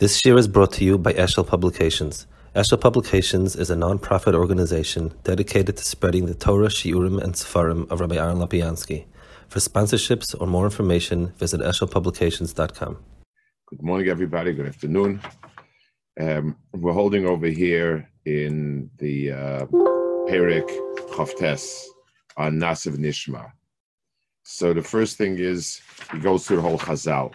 This year is brought to you by Eshel Publications. Eshel Publications is a non-profit organization dedicated to spreading the Torah, Shiurim, and Sefarim of Rabbi Aaron Lopiansky. For sponsorships or more information, visit eshelpublications.com. Good morning, everybody. Good afternoon. Um, we're holding over here in the uh, Perik Chavtes on Nasiv Nishma. So the first thing is he goes through the whole Chazal.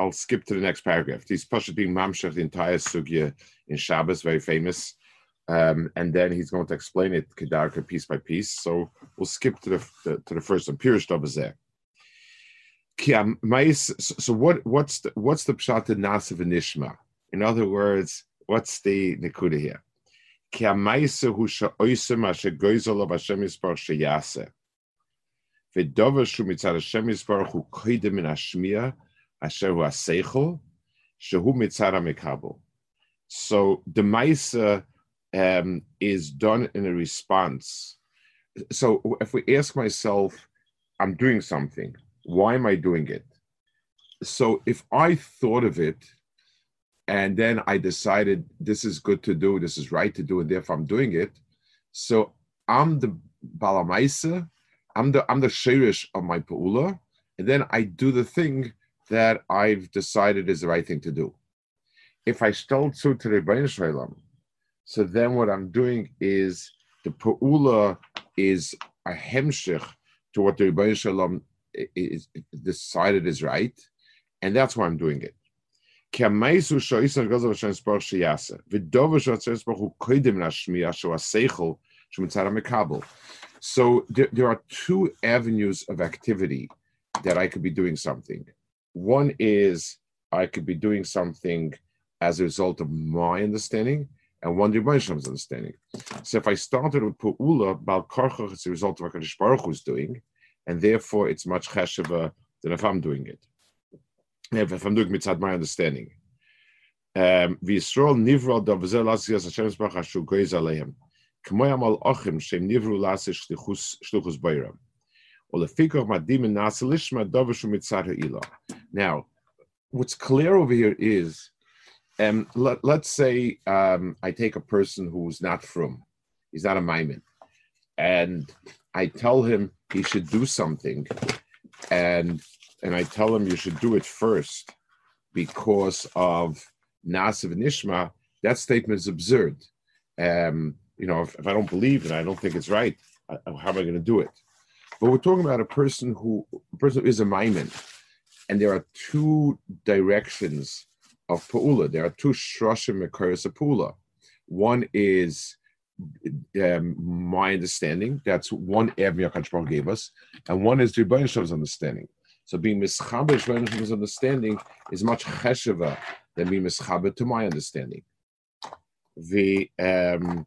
I'll skip to the next paragraph. He's being Mamshech, the entire sugya in Shabbos, very famous. Um, and then he's going to explain it kedarka piece by piece. So we'll skip to the, the to the first one. Pirish Dabazeh. So what what's the what's the pshat in Nasiv Nishma? In other words, what's the nikuda here? V'dover shu mitzad Hashem yisbar hu koidem min hashmiya asher aseichel shehu mitzad ha So the maisa um, is done in a response. So if we ask myself, I'm doing something, why am I doing it? So if I thought of it and then I decided this is good to do, this is right to do, and therefore I'm doing it, so I'm the balamaisa, I'm the I'm the shirish of my paula, and then I do the thing that I've decided is the right thing to do. If I stole to the Rebbeinu Shalom, so then what I'm doing is the Pa'ula is a hemshich to what the Rebbeinu Shalom is decided is right, and that's why I'm doing it. So there, there are two avenues of activity that I could be doing something. One is I could be doing something as a result of my understanding, and one Rebbeinu understanding. So if I started with Pu'ula, Bal Karchach is a result of what Kadosh Baruch Hu is doing, and therefore it's much cheshava than if I'm doing it. If, if I'm doing mitzad my understanding. Um, V'Yisrael nivra davazel lasiyas Hashem Baruch Hashu goiz aleim. K'moy amal ochim shem nivru lasish shluchus bayram. Now, what's clear over here is um, let, us say um, I take a person who's not from, he's not a maimon, and I tell him he should do something, and and I tell him you should do it first because of Nasiv and Ishma, that statement is absurd. Um, you know, if, if, I don't believe it, I don't think it's right. how am I going to do it? But we're talking about a person who a person who is a maimon, and there are two directions of Pa'ula. There are two Shroshim Mekaris of Pa'ula. One is um, my understanding. That's one avenue HaKadosh gave us. And one is Rebbeinu Shalom's understanding. So being Mischaber Rebbeinu understanding is much cheshava than being Mischaber to my understanding. The um,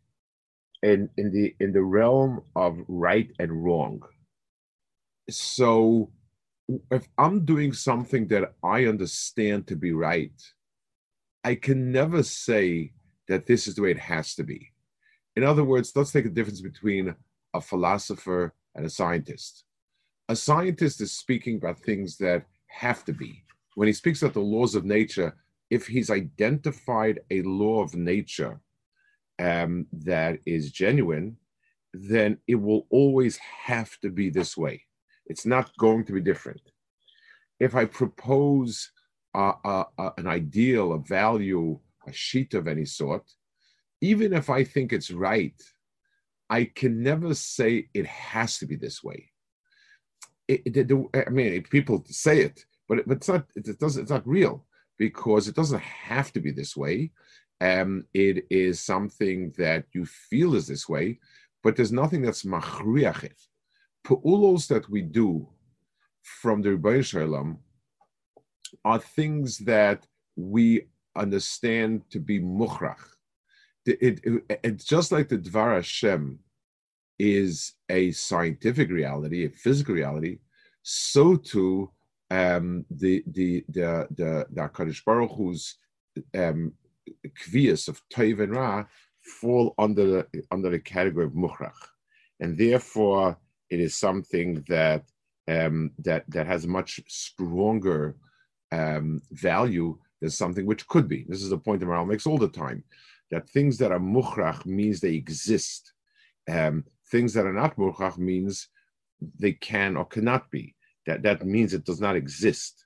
in, in the in the realm of right and wrong, so if I'm doing something that I understand to be right, I can never say that this is the way it has to be. In other words, let's take a difference between a philosopher and a scientist. A scientist is speaking about things that have to be. When he speaks about the laws of nature, if he's identified a law of nature um, that is genuine, then it will always have to be this way. It's not going to be different. If I propose an ideal, a value, a sheet of any sort, even if I think it's right, I can never say it has to be this way. It, it, I mean, people say it, but, but it's not. It doesn't. It's not real because it doesn't have to be this way. Um, it is something that you feel is this way, but there's nothing that's machriachit. Pu'ulos that we do from the Rebbeinu Shalom are things that we understand to be muchrach. It, it, it's just like the Dvar Hashem is a scientific reality, a physical reality, so too um, the the the the the Baruch Hu's um, kvias of Toiv and Ra fall under the under the category of muchrach, and therefore it is something that um, that that has much stronger um, value than something which could be. This is the point that Maharal makes all the time, that things that are muchrach means they exist. Um, things that are not muchrach means they can or cannot be. That that means it does not exist.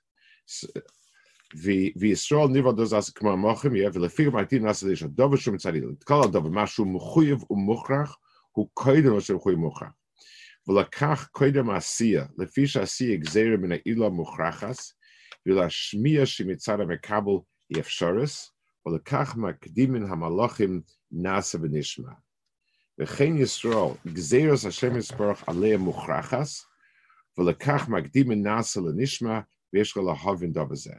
וישראל ניבה דוז אז כמו המוחם יהיה ולפי מעטין נעשה לי שהדובר שום צריך כל הדובר משהו מחויב ומוכרח הוא קודם מה שמחויב מוכרח ולקח קודם עשייה לפי שעשייה גזירה מן העילה מוכרחס ולהשמיע שמצד המקבל היא אפשרס ולקח מקדימן המלאכים נעשה ונשמע וכן ישראל גזירס השם יסברך עליה מוכרחס ולקח מקדימן נעשה לנשמע ויש להבין דבר זה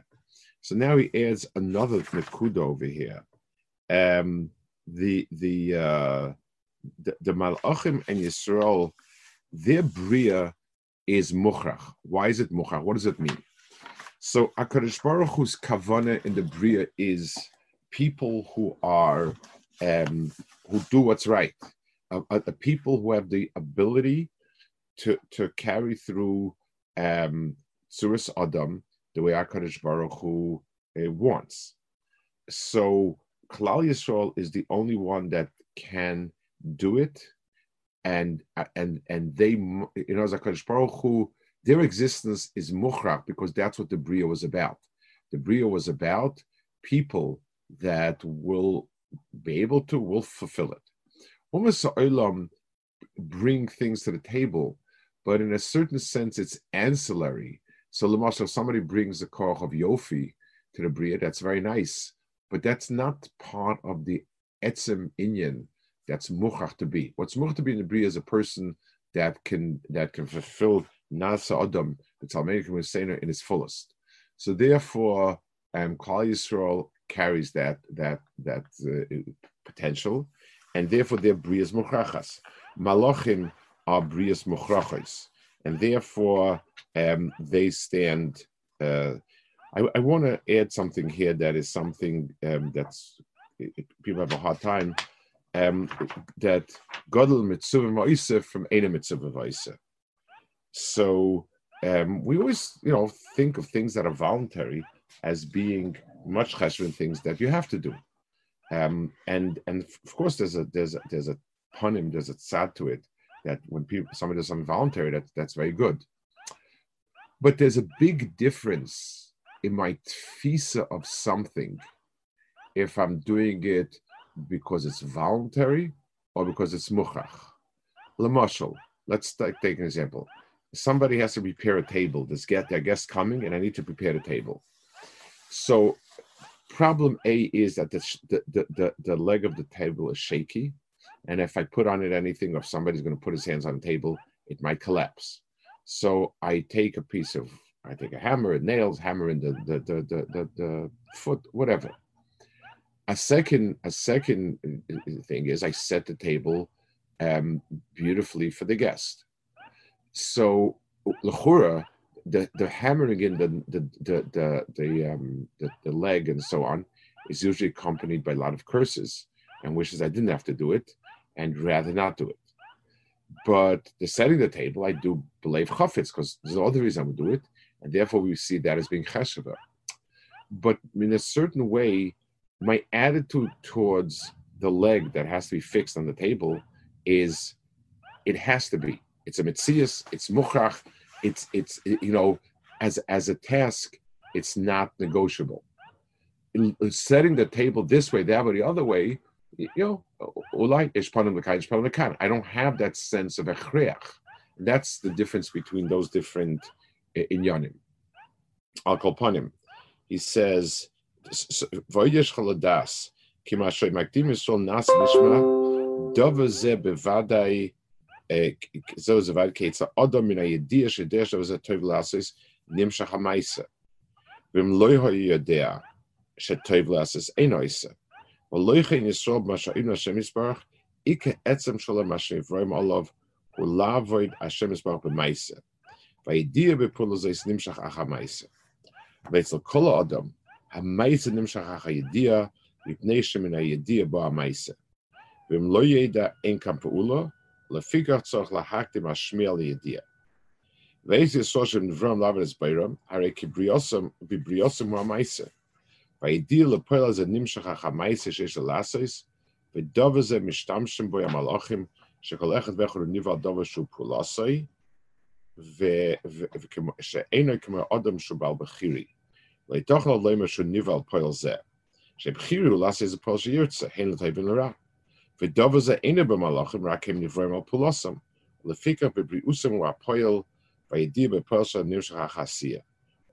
so now he adds another nakuda over here. Um, the the uh, the, the Malachim and Yisrael, their bria is muchrach. Why is it muchrach? What does it mean? So Akadosh Baruch Hu's kavana in the bria is people who are um, who do what's right, uh, uh, people who have the ability to to carry through um, Adam the way HaKadosh Baruch Hu uh, wants. So Klal Yisrael is the only one that can do it, and and and they, you know, HaKadosh Baruch Hu, their existence is muchrach because that's what the Bria was about. The Bria was about people that will be able to, will fulfill it. Olam bring things to the table, but in a certain sense, it's ancillary so Lamasha, if somebody brings the koch of Yofi to the Bria, that's very nice. But that's not part of the etzem inyan that's muchach to be. What's muchach to be in the Bria is a person that can that can fulfill Nasa Adam, the Talmudic Musainer, in its fullest. So therefore, um, Yisrael carries that that that uh, potential, and therefore they're brias muchachas. Malachim are brias muchachas and therefore um, they stand. Uh, I, I want to add something here that is something um, that's it, people have a hard time. Um, that Godel mitzvah ma'isa from Ena mitzvah ma'isa. So um, we always, you know, think of things that are voluntary as being much cheshvan things that you have to do. Um, and and of course, there's a there's a, there's a punim, there's a sad to it that when people somebody does something voluntary, that, that's very good. But there's a big difference in my tfisa of something if I'm doing it because it's voluntary or because it's muchach. Lamashal, let's take, an example. Somebody has to prepare a table. There's get their guest coming, and I need to prepare the table. So, problem A is that the, the, the, the leg of the table is shaky, and if I put on it anything, or somebody's going to put his hands on the table, it might collapse. So I take a piece of, I take a hammer, and nails, hammer in the the the the, the, the foot, whatever. A second, a second thing is I set the table um, beautifully for the guest. So lechura, the the hammering in the the the the the, um, the the leg and so on is usually accompanied by a lot of curses and wishes I didn't have to do it and rather not do it. But the setting the table, I do believe chafetz because there's all the reason I would do it, and therefore we see that as being cheshava. But in a certain way, my attitude towards the leg that has to be fixed on the table is it has to be. It's a mitzias, it's muchach, it's it's you know, as as a task, it's not negotiable. Setting the table this way, that way, the other way, you know, ulai ishpanim lekai, lekan. I don't have that sense of echreach. That's the difference between those different inyanim. I'll call upon him. he says, voidesh chaladas kimashay makdim yisrael nas nishma dova ze bevadai zeh zevad keitza adam min hayedia shedesh dova tov lasis nim hamaisa v'im loy hoyodea shetoiv lasis. עושה, ולא יכן ישרוב מה שאין השם יסברך, איקה עצם שלו מה שנברואים עליו, הוא לעבוד השם יסברך במייסה. והידיע בפעול הזה נמשך אך המייסה. ואצל כל האדם, המייסה נמשך אך הידיע, מפני שמן הידיע בו המייסה. ואם לא ידע אין כאן פעולה, לפיכך צריך להקדים השמיע לידיע. ואיזה יסוד שנברם לאו את בירם, הרי כבריאוסם הוא המייסה. והידיע לפועל הזה נמשך אך המייסה שיש ללעשוס, ודובר זה משתמשים בו המלאכים, שכל אחד ואחד נבע דובר שהוא פולסוי, ושאינו כמו אדם שהוא בעל בחירי. לא תוכל לומר שהוא נבע על פועל זה. שבחירי הוא לעשות איזה פועל שירצה, הן לטייבן לרע. ודובר זה אינו במלאכים, רק הם נבראים על פולסם. לפיכך בבריאוסם הוא הפועל, והידיע בפועל של נמשך החסייה.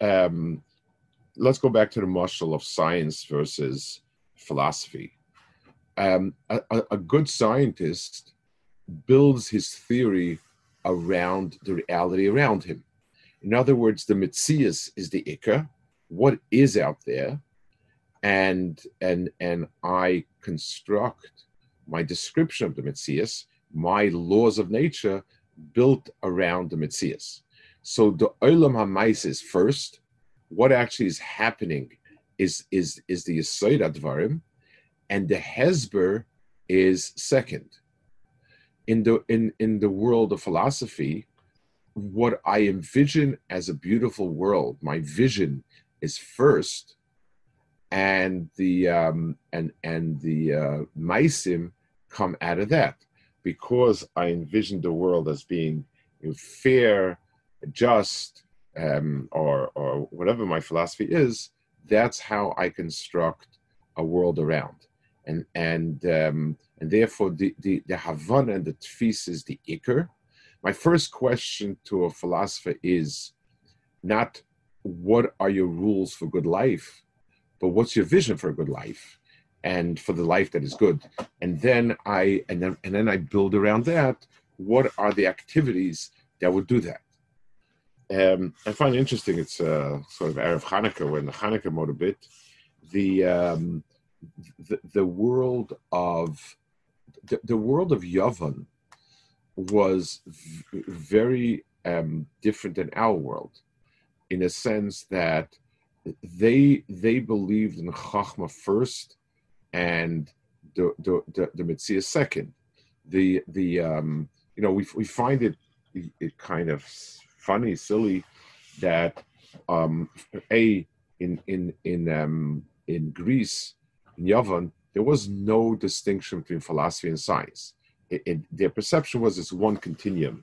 um, let's go back to the marshal of science versus philosophy. Um, a, a, good scientist builds his theory around the reality around him. In other words, the mitzias is the ikka, what is out there, and and and I construct my description of the mitzias, my laws of nature, built around the mitzias. So the olam hamais is first. What actually is happening is is is the yisoid advarim, and the hesber is second. In the in in the world of philosophy, what I envision as a beautiful world, my vision is first, and the um, and and the uh, maisim come out of that because I envision the world as being you know, fair just um, or or whatever my philosophy is, that's how I construct a world around, and and um, and therefore the the, the Havana and the Tfis is the Iker. My first question to a philosopher is not what are your rules for good life, but what's your vision for a good life and for the life that is good. And then I and then and then I build around that. What are the activities that would do that? Um, I find it interesting. It's uh, sort of Erev Hanukkah when the Hanukkah motorbit, the, um, the the world of the, the world of Yavan was v- very um, different than our world, in a sense that they they believed in Chachma first, and the the the, the Mitzvah second. The the um, you know we we find it it kind of funny, silly that um, a in in in um, in Greece, in Yavan, there was no distinction between philosophy and science. It, it, their perception was it's one continuum.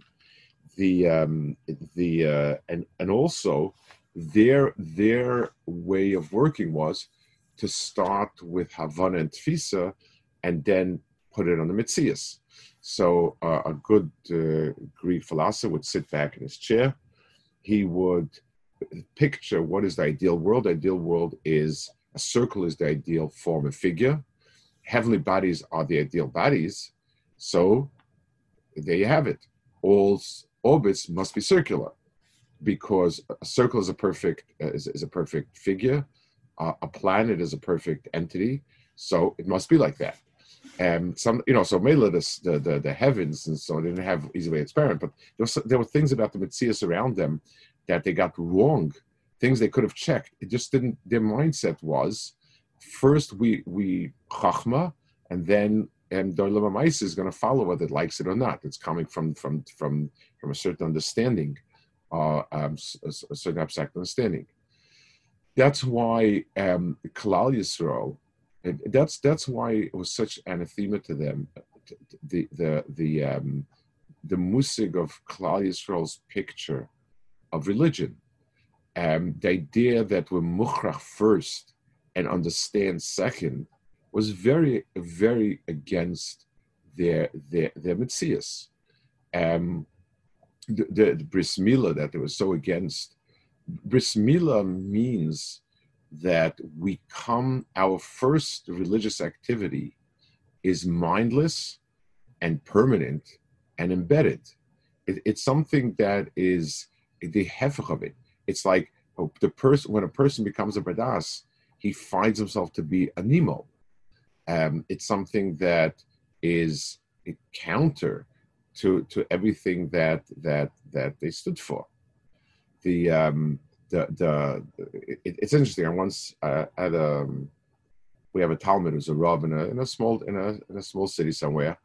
The um, the uh, and and also their their way of working was to start with Havana and Tfisa, and then put it on the Mitzias. So uh, a good uh, Greek philosopher would sit back in his chair. He would picture what is the ideal world. The ideal world is a circle is the ideal form and figure. Heavenly bodies are the ideal bodies. So there you have it. All orbits must be circular because a circle is a perfect uh, is, is, a perfect figure. A planet is a perfect entity. So it must be like that and some you know so Mela the, the, the heavens and so they didn't have easily experiment but there was there were things about the Metzias around them that they got wrong things they could have checked it just didn't their mindset was first we we chachma and then and Doilam is going to follow whether it likes it or not. It's coming from from from from a certain understanding, uh, um, a, a, certain abstract understanding. That's why um, Kalal Yisrael. That's that's why it was such anathema to them. The the the um, the musig of Kalal Yisrael's picture of religion. Um, the idea that we're mukhrach first and understand second was very, very against their their their mitzias. Um, the, the, the bris that they were so against. Bris means that we come. Our first religious activity is mindless and permanent and embedded. It, it's something that is the hefech of it. It's like oh, the person when a person becomes a badas, he finds himself to be a nemo. Um, it's something that is counter to to everything that that that they stood for. The um, the the it, it's interesting. I once uh, at a um, we have a Talmud who's a rav in a in a small in a in a small city somewhere,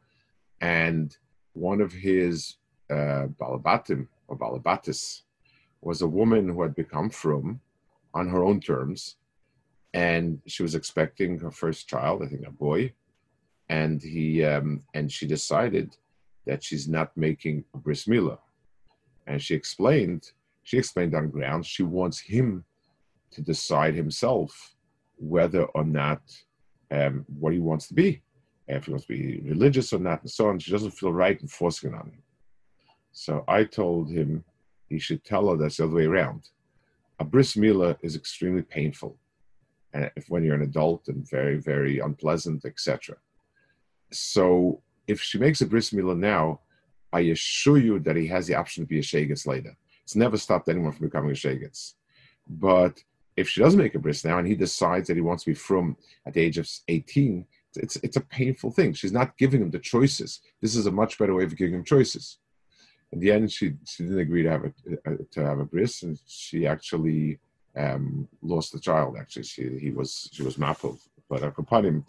and one of his uh, balabatim or balabatis was a woman who had become from on her own terms, and she was expecting her first child, I think a boy, and he um, and she decided that she's not making bris milah, and she explained she explained on grounds she wants him to decide himself whether or not um, what he wants to be, if he wants to be religious or not, and so on. She doesn't feel right in forcing it on him. So I told him he should tell her that's the other way around. A bris milah is extremely painful and if when you're an adult and very very unpleasant etc so if she makes a bris milah now i assure you that he has the option to be a shagets later it's never stopped anyone from becoming a shagets but if she doesn't make a bris now and he decides that he wants to be from at the age of 18 it's it's a painful thing she's not giving him the choices this is a much better way of giving him choices in the end she she didn't agree to have a to have a bris and she actually um, lost the child. Actually, she he was she was mapped, but upon him.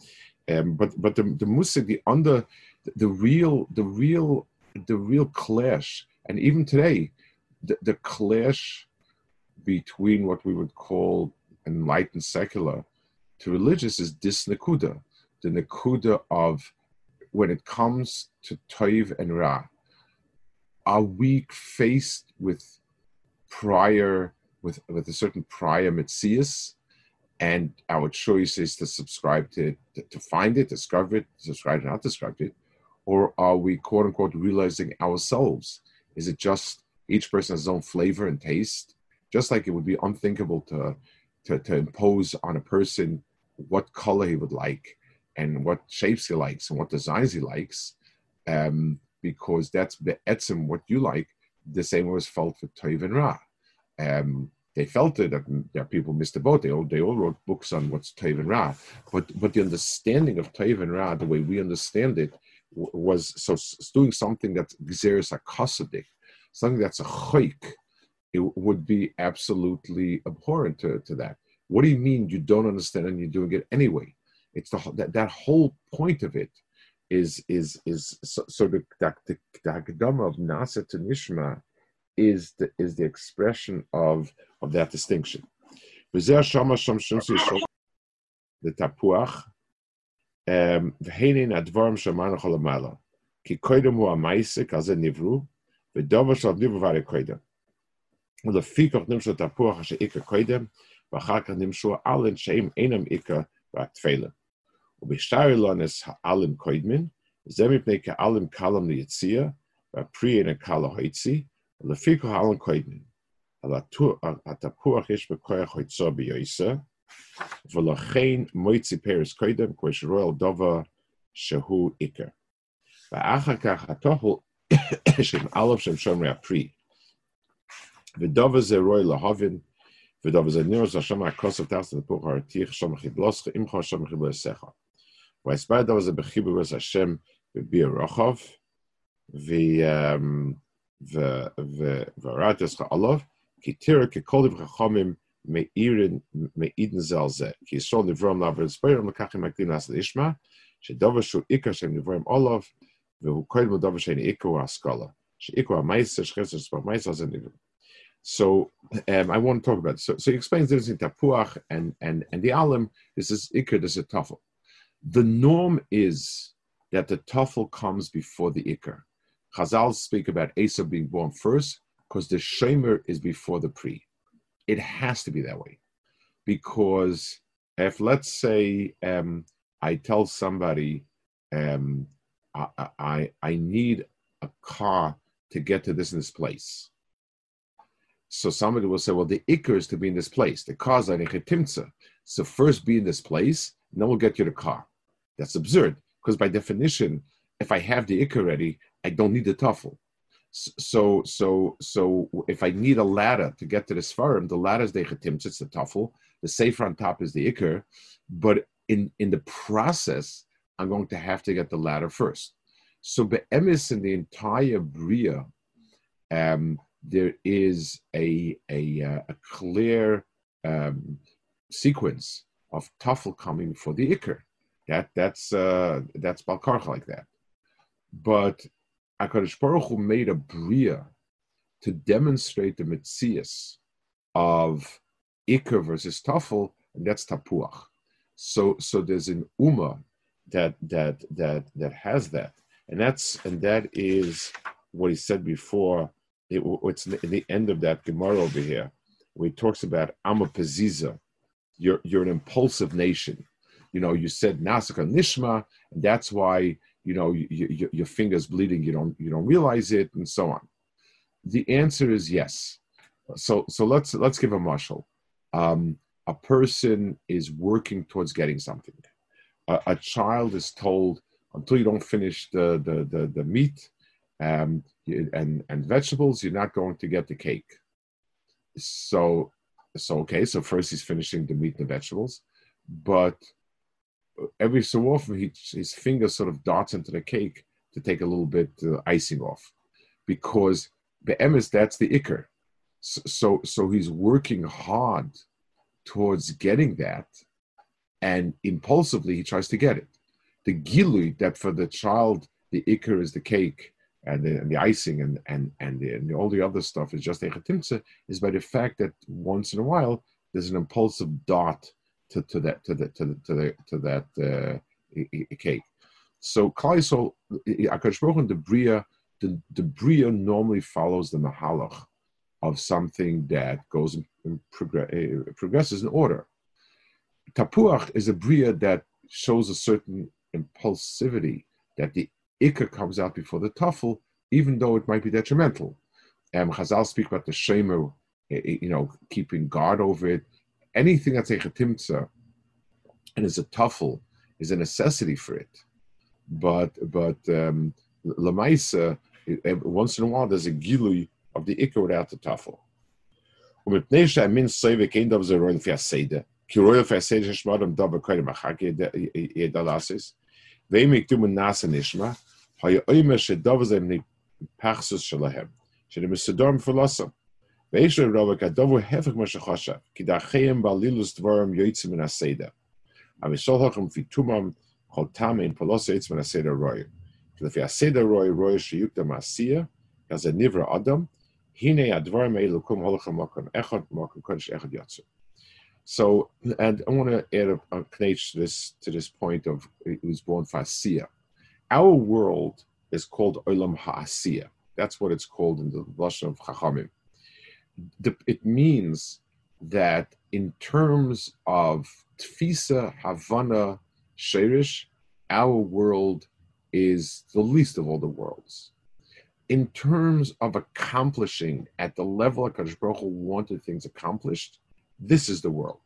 Um, but but the the music, the under the real the real the real clash, and even today, the, the clash between what we would call enlightened secular to religious is this nakuda, the nakuda of when it comes to toiv and ra. Are we faced with prior with with a certain prior mitzias, and our choice is to subscribe to, to, to find it, discover it, subscribe not discover it, or are we quote unquote realizing ourselves? Is it just each person has his own flavor and taste? Just like it would be unthinkable to to, to impose on a person what color he would like and what shapes he likes and what designs he likes, um, because that's etzim what you like. The same was felt for Toiv and Ra um, they felt it that, that people missed the boat. They all, they all wrote books on what's Taiv and Ra, but but the understanding of Taiv and Ra, the way we understand it, was so doing something that's Xeris Akosadik, something that's a choik, it would be absolutely abhorrent to, to that. What do you mean you don't understand and you're doing it anyway? It's the that, that whole point of it is is is so, so the dagdama of nasa to nishma is the is the expression of of that distinction. The tapuach um, v'heinin advarim shamanu cholamalon ki koydem hu amaisik nivru ודובר של נברו והרי קודם. ולפיכך נמשו תפוח אשר איכה קודם, ואחר כך נמשו אלן שהם אינם איכה רק תפילה. ובשטר אילונס האלם קודמין, זה מפני כאלם קלם ליציאה, והפרי אינה קלה הויצי, לפי כל העלם קודם, על התפוח יש בכוח היצור ביועסה, ולכן מויצי פרס קודם, כמו שרואה דובר שהוא עיקר. ואחר כך התוכל shem aleph shem shomrei pri. V'davas zeroi lahavin v'davas aniros Hashem hakosav tas lepuch haratich shem chiblos imcha shem chiblos secha. v'aspar davas zebechibu v'as Hashem v'bir rochav um, v'ratis cha'alav kitira kekoliv chachamim me'irin me'idin zel ze ki yisrael nivrom lavar inspirim l'kachim akdin as l'ishma shedover shu ikar shem nivrom olav so um, I want to talk about. So, so he explains this in tapuach and, and, and the alim. This is Ikur, this is a tafel. The norm is that the tafel comes before the Ikur. Chazal speak about Asa being born first because the shomer is before the pre. It has to be that way. Because if, let's say, um, I tell somebody, um, I, I I need a car to get to this and this place. So somebody will say, well, the ikr is to be in this place. The car cars are timtza. So first be in this place, and then we'll get you the car. That's absurd, because by definition, if I have the ikr ready, I don't need the tuffle. So, so, so if I need a ladder to get to the svarim, the ladder is the chetimtz, it's the tuffle. The safer on top is the ikr. But in in the process, I'm going to have to get the ladder first. So be'emis in the entire bria, um, there is a a, uh, a clear um, sequence of tafel coming for the ikr. That that's uh, that's balkarch like that. But Hakadosh Baruch Hu made a bria to demonstrate the mitzias of ikr versus tafel, and that's tapuach. So so there's an umma that that that that has that, and that's and that is what he said before it, it's the end of that Gemara over here, where he talks about Amapaziza. You're you're an impulsive nation. You know, you said Nasaka Nishma, and that's why you know you, you, your fingers bleeding. You don't you don't realize it, and so on. The answer is yes. So so let's let's give a marshal. Um, a person is working towards getting something. A, a, child is told until you don't finish the the the, the meat, um, and and vegetables, you're not going to get the cake. So so okay, so first he's finishing the meat and the vegetables, but every so often he, his finger sort of darts into the cake to take a little bit uh, icing off, because be'emes that's the ikr. So, so so he's working hard towards getting that, and impulsively he tries to get it. The gilui that for the child the ikr is the cake and the, and the icing and and and, the, and all the other stuff is just echatimtza is by the fact that once in a while there's an impulsive dot to, to that to the to the to, the, to that uh, cake. So Klaisol Akash the bria the, the bria normally follows the mahalach of something that goes and progress, uh, progresses in order. Tapuach is a bria that shows a certain impulsivity that the Ikka comes out before the Tafel, even though it might be detrimental. Um, Chazal speak about the Shemer, eh, eh, you know, keeping guard over it. Anything that's a Chetimtza and is a Tafel is a necessity for it. But, but, um, Lamaisa, eh, once in a while, there's a gilui of the Ikka without the Tafel. Kiroil Fasid Hishmadam Dava Karim Achaki Yedalasis. They make do Nasa Nishma. Haya Oima Shedavazem Ni Pachsus Shalahem. Shedim Sidorm Philosoph. Veishra Rabba Kadavu Hefik Mashachasha. Kidacheim Balilus Dvarim Yoitzim in Aseda. Avisholhachem Fitumam Chotam in Polosa Yitzim in Aseda Roy. Lefi Aseda Roy Roy Shiyukta Masia. Kazanivra Adam. Hine Advarim Elukum Holachem Makom Echot Makom Kodesh Echot Yotzim. So, and I want to add a, a to this to this point of was born Fasiya. Our world is called Olam Ha'asiya. That's what it's called in the Lashon of Chachamim. It means that in terms of Tfisa, Havana, Sherish, our world is the least of all the worlds. In terms of accomplishing at the level Hakadosh Baruch Hu wanted things accomplished, this is the world.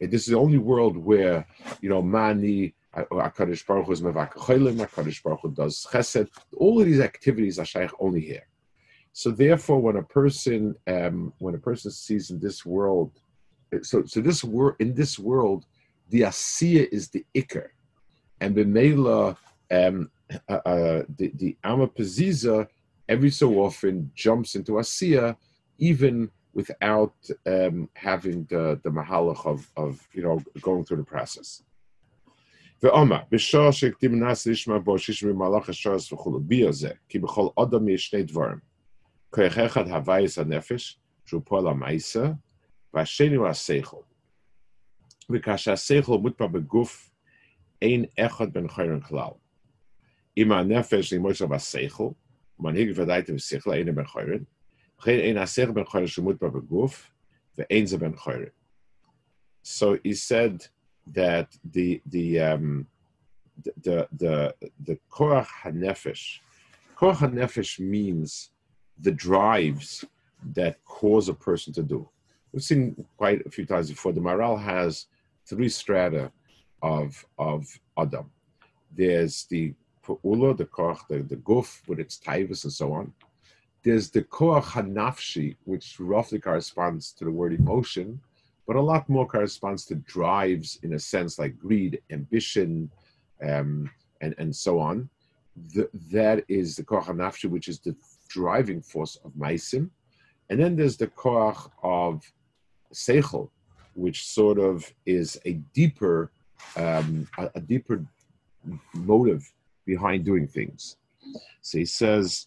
And this is the only world where, you know, Mani, HaKadosh Baruch Hu is Mevakacholim, HaKadosh Baruch Hu does Chesed. All of these activities are shaykh only here. So therefore, when a person, um, when a person sees in this world, so so this world in this world, the asiya is the ikr, and b'meila, um, uh, uh, the the amapaziza every so often jumps into asiya, even without um, having the, the mahalach of, of, you know, going through the process. ואומר, בשעה שהקדים נס לשמע בו שיש במהלך השרס וכולו, בי הזה, כי בכל אדם יש שני דברים. כוח אחד הווייס הנפש, שהוא פועל המייסה, והשני הוא השכל. וכאשר השכל מוטבע בגוף, אין אחד בין חיירן כלל. אם הנפש נמוש בשכל, מנהיג ודאי את השכל, אין בין חיירן, So he said that the the um, the the the korach hanefesh, korach hanefesh means the drives that cause a person to do. We've seen quite a few times before. The Maharal has three strata of of Adam. There's the Pu'ula, the Korach, the, the Guf with its taivas and so on. There's the koach Hanafshi, which roughly corresponds to the word emotion, but a lot more corresponds to drives in a sense like greed, ambition, um, and, and so on. The, that is the koach Hanafshi, which is the driving force of Maisim. And then there's the koach of Seichel, which sort of is a deeper, um, a, a deeper motive behind doing things. So he says,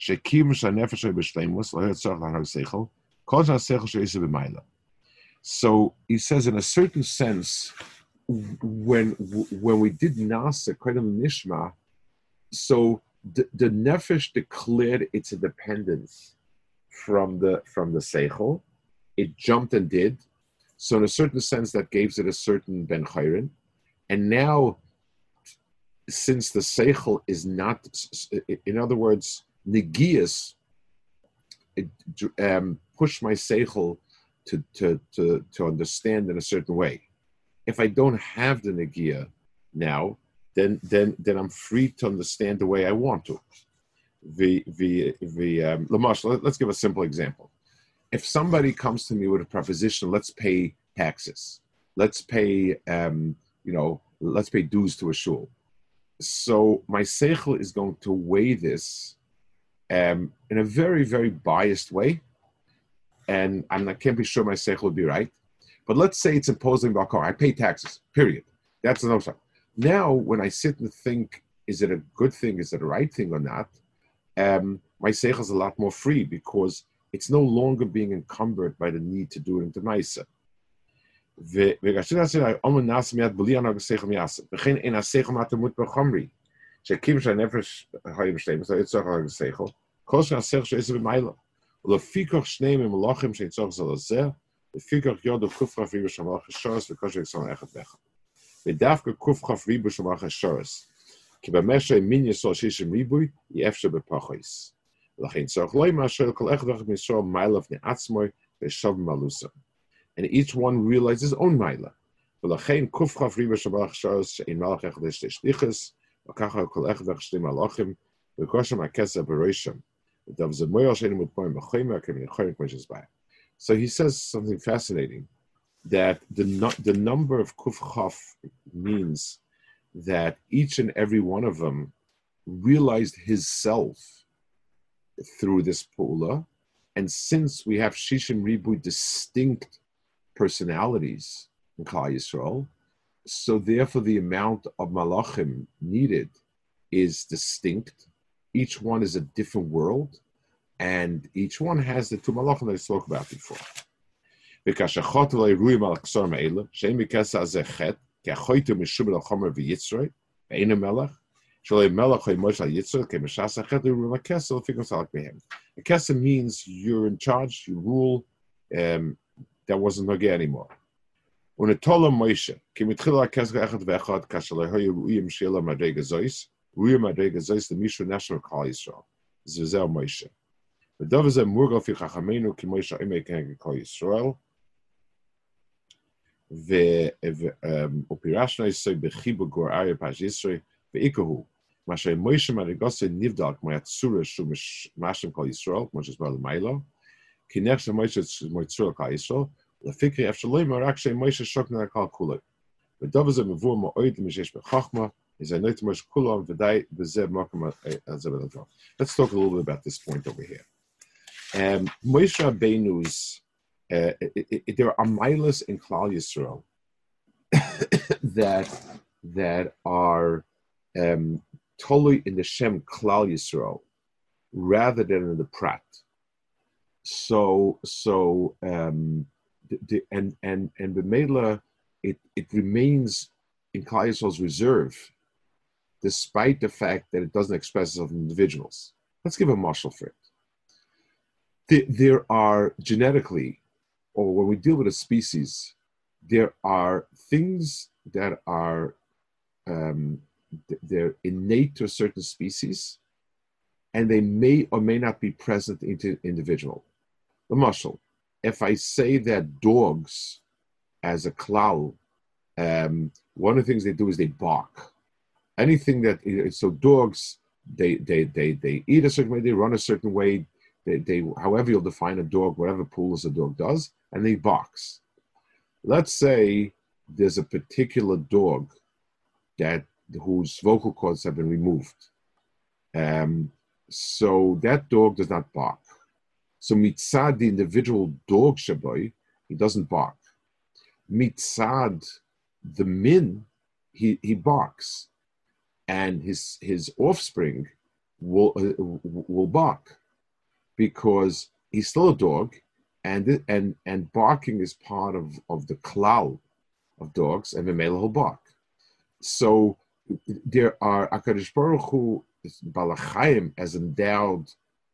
Shekim Lahar So he says, in a certain sense, when when we did Nasa Kedem Nishma, so the, the nefesh declared its independence from the from the seichel. It jumped and did. So in a certain sense, that gives it a certain ben chayrin. And now, since the seichel is not, in other words, Negias, um, push my Seichel to, to, to, to understand in a certain way. If I don't have the Negia now, then, then, then I'm free to understand the way I want to. The, the, the, um, Lamash, let's give a simple example. If somebody comes to me with a proposition, let's pay taxes, let's pay, um, you know, let's pay dues to a shul. So my seichel is going to weigh this um, in a very, very biased way and I'm, I can't be sure my seichel would be right. But let's say it's imposing bakar. I pay taxes. Period. That's the no Now, when I sit and think, is it a good thing? Is it a right thing or not? Um, my seichel is a lot more free because it's no longer being encumbered by the need to do it into Maisa. שקים שהנפש חיים שלהם, זה יצטרך על השכל, כל שהשכל שעשר במיילה. ולפיכך שניהם הם מלאכים שיצור זה לזה, לפיכך יודו קוף ריבו של מלאך השורס וכושר יצור אחד ואחד. ודווקא קוף ריבו של מלאך השורס, כי במשך מין יסוד שישים ריבוי, יהיה אפשר בפחויס. ולכן צריך לא מאשר כל אחד ואחד מישראל מיילה לפני עצמו ושוב מלוסה. And each one realizes his own מיילה. ולכן קוף ריבו של מלאך השורס שאין מלאך אחד לשתי שליחס, So he says something fascinating that the, the number of kufchaf means that each and every one of them realized his self through this pula. And since we have Shishim Ribu distinct personalities in Kal Yisrael, so therefore the amount of malachim needed is distinct each one is a different world, and each one has the two malachim that I spoke about before. Because A means you're in charge, you rule. Um, that wasn't Nogeh anymore. ונטולה מוישה, כי מתחילה הכסף אחד ואחד כאשר לא היו ראויים שיהיה לה מדרגה זויס, Ruya Madrega Zeis the Mishu National Kal Yisrael. Zvizel Moshe. ודוב הזה מורגל לפי חכמינו כמו שהאמת כנגד כל ישראל. ופירשנו את זה בחיבור גור אריה פרש ישראל, Ve'ikahu. Mashay Moshe Marigose Nivdak Mayatsura Shumish Mashim Kal Yisrael, Moshe Zbar Lamailo. Kinech Moshe Moitzur Kal Yisrael. Lefikri Efshalom Arakshay Moshe Shokna Kal Kulay. V'davaz Mevur Ma'oid Mishesh Bechachma. Is know to Moshe Kulam V'dai B'zeh Makam Let's talk a little bit about this point over here. Um, Moshe Rabbeinu's uh, it, it, there are milas in Klal Yisrael that that are um, totally in the Shem Klal Yisrael rather than in the Prat. So so um, the, the, and and and the Mela it it remains in Klal reserve, despite the fact that it doesn't express itself in individuals. Let's give a marshal for it. There, there are genetically, or when we deal with a species, there are things that are um, they're innate to a certain species, and they may or may not be present into individual. The muscle. If I say that dogs, as a cloud, um, one of the things they do is they bark. Anything that so dogs they they they they eat a certain way, they run a certain way, they, they however you'll define a dog, whatever pools a dog does, and they box. Let's say there's a particular dog that whose vocal cords have been removed. Um, so that dog does not bark. So mitzad, the individual dog shaboy, he doesn't bark. Mitzad, the min, he, he barks. And his, his offspring will, uh, will bark because he's still a dog and, and, and barking is part of, of the cloud of dogs and the male will bark. So there are Akadosh Baruch Hu Balachayim as endowed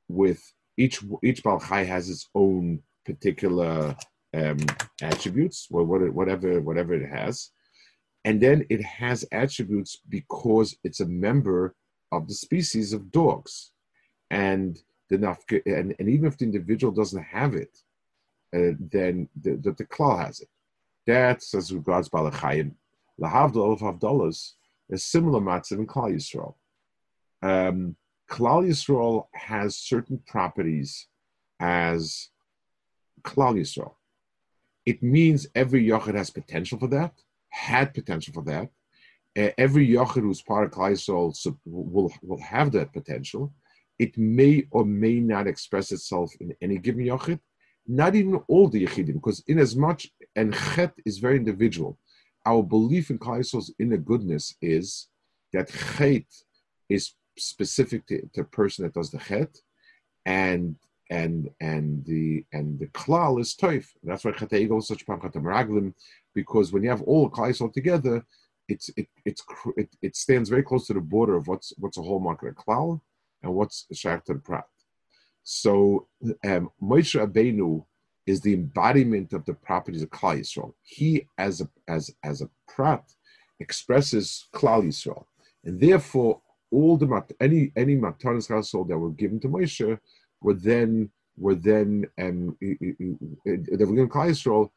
with each each Balachai has its own particular um, attributes, or whatever whatever it has, and then it has attributes because it's a member of the species of dogs, and the and, and even if the individual doesn't have it, uh, then the, the, the klal has it. That's as regards Balachayim. Lahavdol of dollars a similar matzah in Klal Yisrael. Um, Klal Yisrael has certain properties as Klal Yisrael. It means every Yochid has potential for that, had potential for that. Uh, every Yochid who's part of Klal Yisrael will, will have that potential. It may or may not express itself in any given Yochid, not even all the Yechidim, because in as much, and Chet is very individual our belief in Kaisel's inner goodness is that chet is specific to, the person that does the chet, and and and the and the klal is toif. That's why chet is such raglim, because when you have all Kaisel together, it's it it's it, it stands very close to the border of what's what's a hallmark of a klal and what's shach to the prat. So um, Moshe Rabbeinu is the embodiment of the properties of Klal Yisrael. He, as a as as a prat, expresses Klal Yisrael, and therefore all the mat, any any matanas household that were given to Moshe were then were then um, that were given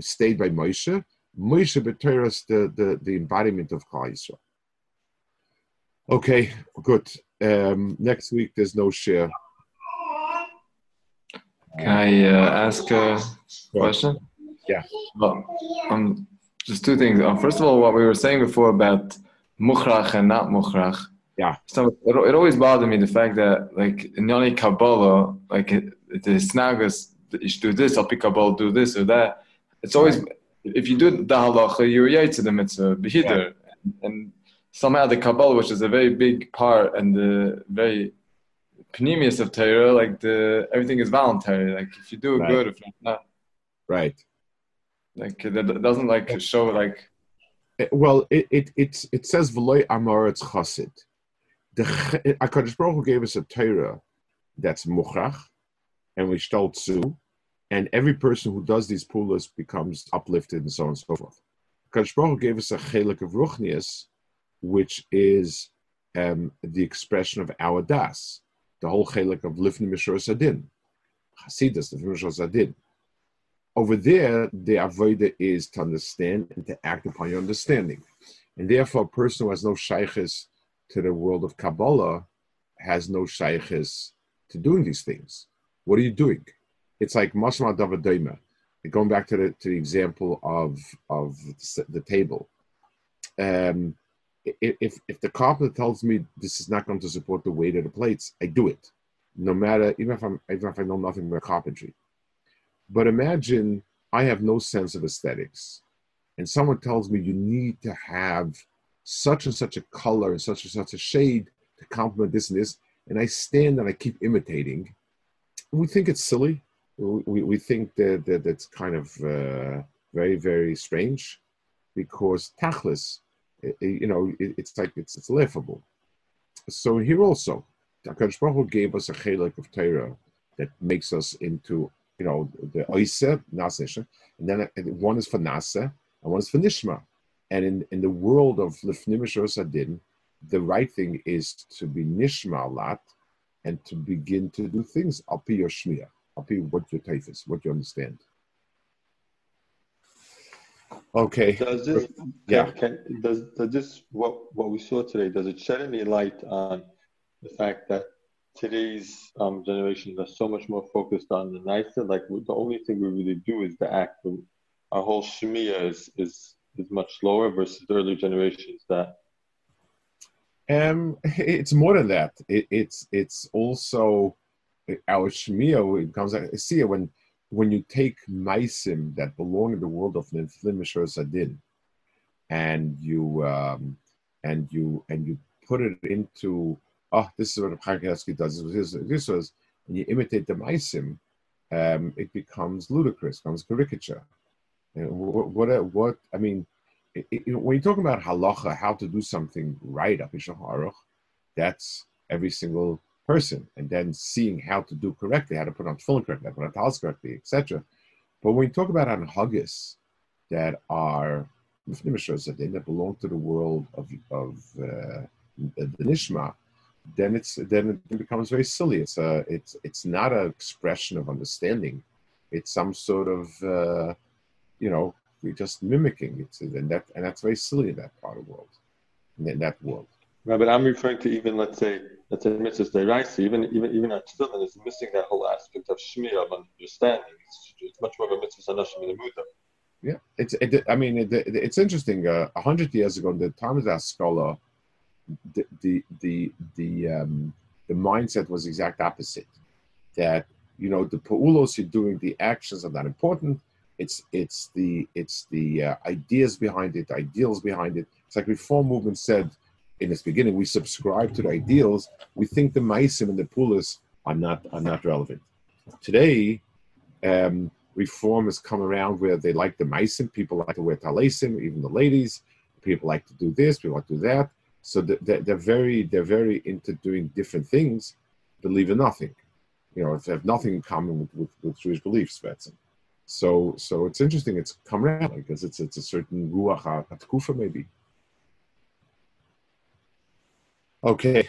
stayed by Moshe. Moshe beteras the, the the embodiment of Klal Yisrael. Okay, good. Um, next week there's no share. Can I uh, ask a question? Yeah. Well, um, just two things. Um, first of all, what we were saying before about mukhrach and not mukhrach. Yeah. So it, it always bothered me the fact that like in Yoni Kabbalah, like it, the snagas, you should do this, I'll pick Kabbalah, do this or that. It's always if you do the halacha, you're yay to the mitzvah, behider, yeah. and somehow the Kabbalah, which is a very big part and the very panemius of Torah, like the everything is voluntary. Like if you do right. good, if not, right. Like that doesn't like show like. Eh, well, it it it, it says amar it's chassid. The Hakadosh Baruch Hu gave us a Torah that's muchach, and we zu, and every person who does these pulas becomes uplifted and so on and so forth. Hakadosh Baruch Hu gave us a chelik of ruchnias, which is um, the expression of our das the whole chelik of Lifnim Mishuras Hadin, Hasidus, the Mishra Sadin. Over there, the avodah is to understand and to act upon your understanding. And therefore, a person who has no shaykhis to the world of Kabbalah has no shaykhis to doing these things. What are you doing? It's like Mashma Davadima. Going back to the to the example of of the table. Um, if if the carpenter tells me this is not going to support the weight of the plates, I do it, no matter even if I'm even if I know nothing about carpentry. But imagine I have no sense of aesthetics, and someone tells me you need to have such and such a color and such and such a shade to complement this and this, and I stand and I keep imitating. We think it's silly. We, we think that, that that's kind of uh, very very strange, because tachlis, you know, it, it's like it's it's laughable. So here also, Hakadosh Baruch gave us a chelik of Torah that makes us into you know the oise nasa, and then one is for nasa and one is for nishma. And in, in the world of lifnimish osadin, the right thing is to be nishma lot and to begin to do things api your shmiya, what your taif is, what you understand. Okay. Does this, yeah. Can, does, does this, what, what we saw today, does it shed any light on the fact that today's um, generations are so much more focused on the nicer? Like the only thing we really do is the act. Our whole shmiya is, is, is much slower versus the earlier generations that um, it's more than that. It, it's it's also our shmiyah. It comes. I see it when when you take maisim that belong in the world of Neflim Sadin, and you um, and you and you put it into oh, this is what Chaim does. This, this was when you imitate the maisim, um, it becomes ludicrous, becomes caricature. And what, what, what I mean, it, it, when you're talking about halacha, how to do something right, that's every single person, and then seeing how to do correctly, how to put on tefillin correctly, how to put on talis correctly, etc. But when you talk about anhaggis that are that belong to the world of of uh, the nishma, then it's then it becomes very silly. It's a it's it's not an expression of understanding. It's some sort of uh, you know we're just mimicking it, and that and that's very silly in that part of the world, in that world. Right, but I'm referring to even let's say let's say mitzvahs deraisa, even even even our tefillin is missing that whole aspect of shmiyah of understanding. It's, it's much more of a mitzvah sanashim in the Yeah, it's it, I mean it, it's interesting. Uh, a uh, hundred years ago, in the time of that scholar, the the the the, um, the mindset was exact opposite. That you know the paulos you're doing, the actions are not important it's it's the it's the uh, ideas behind it, ideals behind it. It's like reform movement said in its beginning. We subscribe to the ideals. We think the maisim and the pulis are not are not relevant. Today, um, reform has come around where they like the maisim. People like to wear talesim, even the ladies. People like to do this. People like to do that. So they're, they're very they're very into doing different things, believe in nothing. You know, have nothing in common with, with, with Jewish beliefs, that's so so it's interesting. It's come around because it's it's a certain ruach atkufa maybe. Okay,